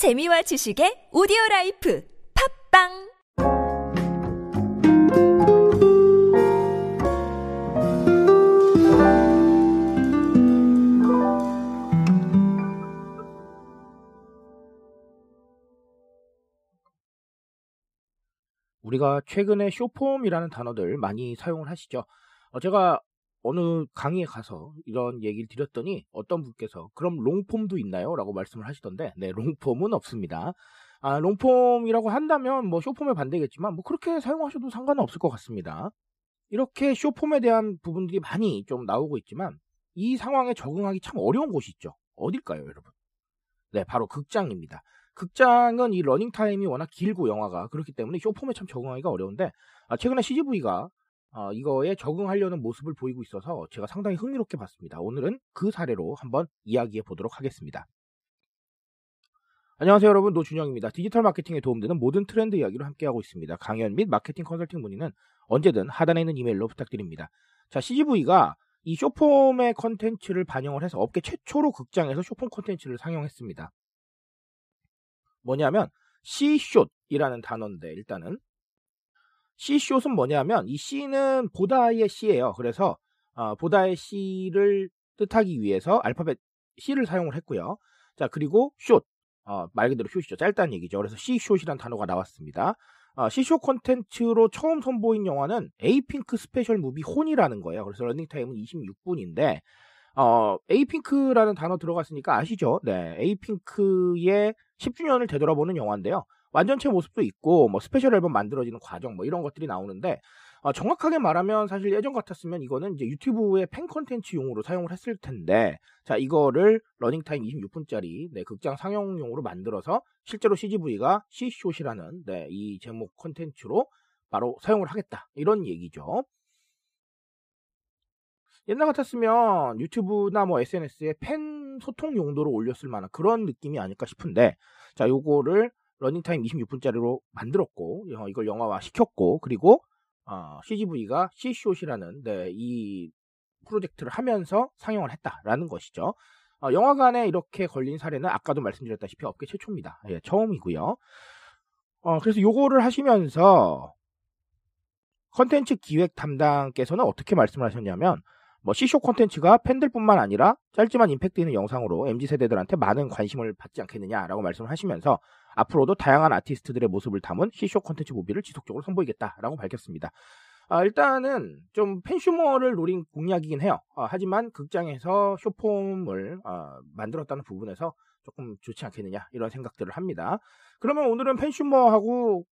재미와 지식의 오디오 라이프 팟빵 우리가 최근에 short form이라는 단어들 많이 사용을 하시죠. 어, 제가 어느 강의에 가서 이런 얘기를 드렸더니 어떤 분께서 그럼 long form도 있나요? 라고 말씀을 하시던데 네 long form은 없습니다. 아, long form이라고 한다면 뭐 쇼폼에 반대겠지만 뭐 그렇게 사용하셔도 상관은 없을 것 같습니다. 이렇게 쇼폼에 대한 부분들이 많이 좀 나오고 있지만 이 상황에 적응하기 참 어려운 곳이 있죠. 어딜까요, 여러분? 네, 바로 극장입니다. 극장은 이 러닝 타임이 워낙 길고 영화가 그렇기 때문에 쇼폼에 참 적응하기가 어려운데 아, 최근에 CGV가 어, 이거에 적응하려는 모습을 보이고 있어서 제가 상당히 흥미롭게 봤습니다. 오늘은 그 사례로 한번 이야기해 보도록 하겠습니다. 안녕하세요 여러분 노준영입니다. 디지털 마케팅에 도움되는 모든 트렌드 이야기로 함께하고 있습니다. 강연 및 마케팅 컨설팅 문의는 언제든 하단에 있는 이메일로 부탁드립니다. 자 CGV가 이 쇼폼의 컨텐츠를 반영을 해서 업계 최초로 극장에서 short form 컨텐츠를 상영했습니다. 뭐냐면 C숏이라는 단어인데 일단은 C숏은 뭐냐면 이 C는 보다의 see예요. 그래서 어, 보다의 see를 뜻하기 위해서 알파벳 C를 사용을 했고요. 자 그리고 숏 어, 말 그대로 short이죠. 짧다는 얘기죠. 그래서 C숏이라는 단어가 나왔습니다. 어, C숏 콘텐츠로 처음 선보인 영화는 에이핑크 스페셜 무비 혼이라는 거예요. 그래서 러닝타임은 26분인데 어, 에이핑크라는 단어 들어갔으니까 아시죠? 네, 에이핑크의 10주년을 되돌아보는 영화인데요. 완전체 모습도 있고 뭐 스페셜 앨범 만들어지는 과정 뭐 이런 것들이 나오는데 어, 정확하게 말하면 사실 예전 같았으면 이거는 이제 유튜브의 팬 컨텐츠용으로 사용을 했을 텐데 자 이거를 러닝타임 26분짜리 네, 극장 상영용으로 만들어서 실제로 CGV가 C숏이라는 네, 이 제목 컨텐츠로 바로 사용을 하겠다 이런 얘기죠. 옛날 같았으면 유튜브나 뭐 SNS에 팬 소통 용도로 올렸을 만한 그런 느낌이 아닐까 싶은데 자 요거를 러닝타임 26분짜리로 만들었고 어, 이걸 영화화 시켰고 그리고 어, CGV가 C숏이라는 네, 이 프로젝트를 하면서 상영을 했다라는 것이죠. 어, 영화관에 이렇게 걸린 사례는 아까도 말씀드렸다시피 업계 최초입니다. 예, 처음이고요. 어, 그래서 요거를 하시면서 컨텐츠 기획 담당께서는 어떻게 말씀을 하셨냐면 뭐 C숏 콘텐츠가 팬들뿐만 아니라 짧지만 임팩트 있는 영상으로 MZ 세대들한테 많은 관심을 받지 않겠느냐라고 말씀을 하시면서 앞으로도 다양한 아티스트들의 모습을 담은 C쇼 콘텐츠 무비를 지속적으로 선보이겠다라고 밝혔습니다. 아, 일단은 좀 팬슈머를 노린 공약이긴 해요. 아, 하지만 극장에서 쇼폼을 아, 만들었다는 부분에서 조금 좋지 않겠느냐 이런 생각들을 합니다. 그러면 오늘은 팬슈머하고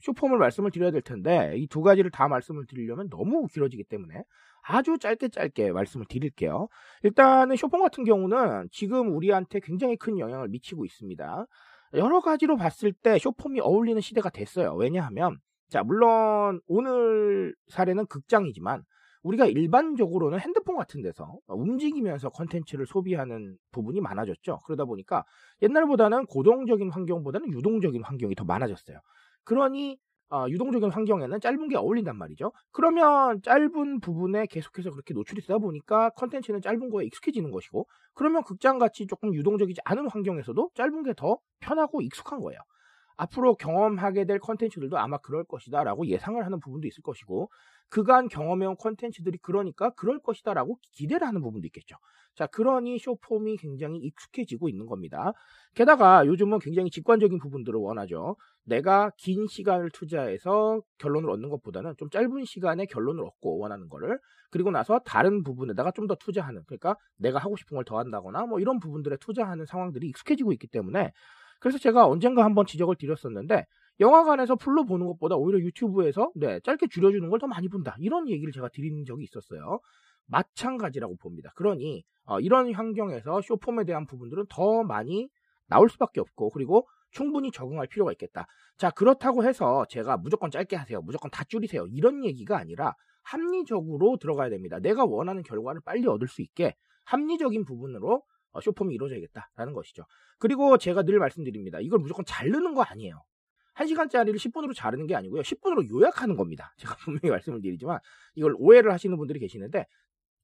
쇼폼을 말씀을 드려야 될 텐데 이 두 가지를 다 말씀을 드리려면 너무 길어지기 때문에 아주 짧게 짧게 말씀을 드릴게요. 일단은 쇼폼 같은 경우는 지금 우리한테 굉장히 큰 영향을 미치고 있습니다. 여러 가지로 봤을 때 쇼폼이 어울리는 시대가 됐어요. 왜냐하면 자 물론 오늘 사례는 극장이지만 우리가 일반적으로는 핸드폰 같은 데서 움직이면서 컨텐츠를 소비하는 부분이 많아졌죠. 그러다 보니까 옛날보다는 고동적인 환경보다는 유동적인 환경이 더 많아졌어요. 그러니 어, 유동적인 환경에는 짧은 게 어울린단 말이죠. 그러면 짧은 부분에 계속해서 그렇게 노출이 되다 보니까 컨텐츠는 짧은 거에 익숙해지는 것이고, 그러면 극장같이 조금 유동적이지 않은 환경에서도 짧은 게 더 편하고 익숙한 거예요. 앞으로 경험하게 될 컨텐츠들도 아마 그럴 것이다 라고 예상을 하는 부분도 있을 것이고 그간 경험해온 컨텐츠들이 그러니까 그럴 것이다 라고 기대를 하는 부분도 있겠죠. 자 그러니 쇼폼이 굉장히 익숙해지고 있는 겁니다. 게다가 요즘은 굉장히 직관적인 부분들을 원하죠. 내가 긴 시간을 투자해서 결론을 얻는 것보다는 좀 짧은 시간에 결론을 얻고 원하는 거를 그리고 나서 다른 부분에다가 좀 더 투자하는 그러니까 내가 하고 싶은 걸 더 한다거나 뭐 이런 부분들에 투자하는 상황들이 익숙해지고 있기 때문에 그래서 제가 언젠가 한번 지적을 드렸었는데 영화관에서 풀로 보는 것보다 오히려 유튜브에서 네, 짧게 줄여주는 걸 더 많이 본다. 이런 얘기를 제가 드린 적이 있었어요. 마찬가지라고 봅니다. 그러니 어, 이런 환경에서 쇼폼에 대한 부분들은 더 많이 나올 수밖에 없고 그리고 충분히 적응할 필요가 있겠다. 자 그렇다고 해서 제가 무조건 짧게 하세요. 무조건 다 줄이세요. 이런 얘기가 아니라 합리적으로 들어가야 됩니다. 내가 원하는 결과를 빨리 얻을 수 있게 합리적인 부분으로 어, 쇼폼이 이루어져야겠다라는 것이죠. 그리고 제가 늘 말씀드립니다. 이걸 무조건 자르는 거 아니에요. 1시간짜리를 10분으로 자르는 게 아니고요. 10분으로 요약하는 겁니다. 제가 분명히 말씀을 드리지만 이걸 오해를 하시는 분들이 계시는데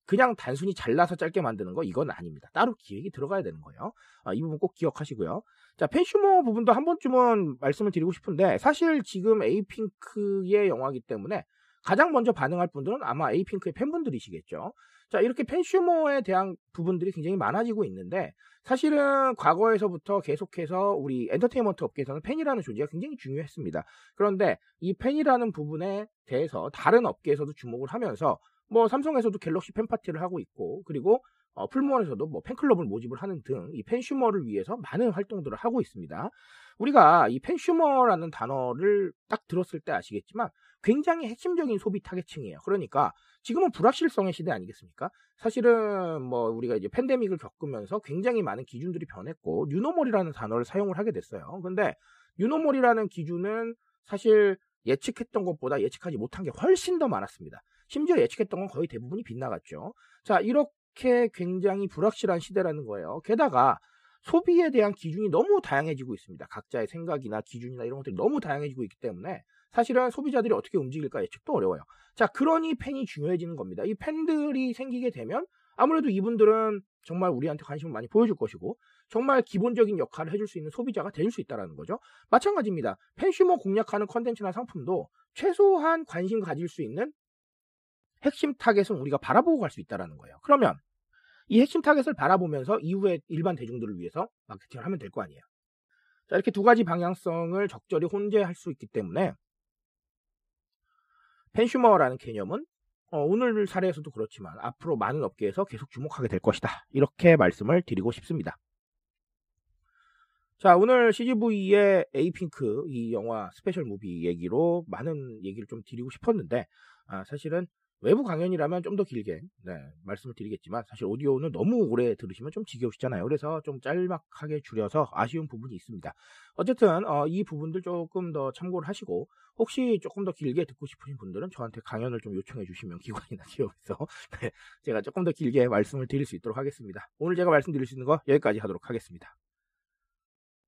그냥 단순히 잘라서 짧게 만드는 거 이건 아닙니다. 따로 기획이 들어가야 되는 거예요. 아, 이 부분 꼭 기억하시고요. 자, 펜슈머 부분도 한 번쯤은 말씀을 드리고 싶은데 사실 지금 에이핑크의 영화이기 때문에 가장 먼저 반응할 분들은 아마 에이핑크의 팬분들이시겠죠. 자, 이렇게 fansumer에 대한 부분들이 굉장히 많아지고 있는데 사실은 과거에서부터 계속해서 우리 엔터테인먼트 업계에서는 팬이라는 존재가 굉장히 중요했습니다. 그런데 이 팬이라는 부분에 대해서 다른 업계에서도 주목을 하면서 뭐 삼성에서도 갤럭시 팬파티를 하고 있고 그리고 어, 풀무원에서도 뭐 팬클럽을 모집을 하는 등 이 fansumer를 위해서 많은 활동들을 하고 있습니다. 우리가 이 fansumer라는 단어를 딱 들었을 때 아시겠지만 굉장히 핵심적인 소비 타겟층이에요. 그러니까 지금은 불확실성의 시대 아니겠습니까? 사실은 뭐 우리가 이제 팬데믹을 겪으면서 굉장히 많은 기준들이 변했고 new normal이라는 단어를 사용을 하게 됐어요. 근데 new normal이라는 기준은 사실 예측했던 것보다 예측하지 못한 게 훨씬 더 많았습니다. 심지어 예측했던 건 거의 대부분이 빗나갔죠. 자, 이렇게 굉장히 불확실한 시대라는 거예요. 게다가 소비에 대한 기준이 너무 다양해지고 있습니다. 각자의 생각이나 기준이나 이런 것들이 너무 다양해지고 있기 때문에 사실은 소비자들이 어떻게 움직일까 예측도 어려워요. 자, 그러니 팬이 중요해지는 겁니다. 이 팬들이 생기게 되면 아무래도 이분들은 정말 우리한테 관심을 많이 보여줄 것이고 정말 기본적인 역할을 해줄 수 있는 소비자가 될 수 있다는 거죠. 마찬가지입니다. fansumer 공략하는 컨텐츠나 상품도 최소한 관심 가질 수 있는 핵심 타겟은 우리가 바라보고 갈 수 있다는 거예요. 그러면 이 핵심 타겟을 바라보면서 이후에 일반 대중들을 위해서 마케팅을 하면 될 거 아니에요. 자, 이렇게 두 가지 방향성을 적절히 혼재할 수 있기 때문에 팬슈머라는 개념은 어, 오늘 사례에서도 그렇지만 앞으로 많은 업계에서 계속 주목하게 될 것이다. 이렇게 말씀을 드리고 싶습니다. 자, 오늘 CGV의 에이핑크 이 영화 special movie 얘기로 많은 얘기를 좀 드리고 싶었는데 아, 사실은 외부 강연이라면 좀 더 길게 네, 말씀을 드리겠지만 사실 오디오는 너무 오래 들으시면 좀 지겨우시잖아요. 그래서 좀 짤막하게 줄여서 아쉬운 부분이 있습니다. 어쨌든 어, 이 부분들 조금 더 참고를 하시고 혹시 조금 더 길게 듣고 싶으신 분들은 저한테 강연을 좀 요청해 주시면 기관이나 기업에서 네, 제가 조금 더 길게 말씀을 드릴 수 있도록 하겠습니다. 오늘 제가 말씀드릴 수 있는 거 여기까지 하도록 하겠습니다.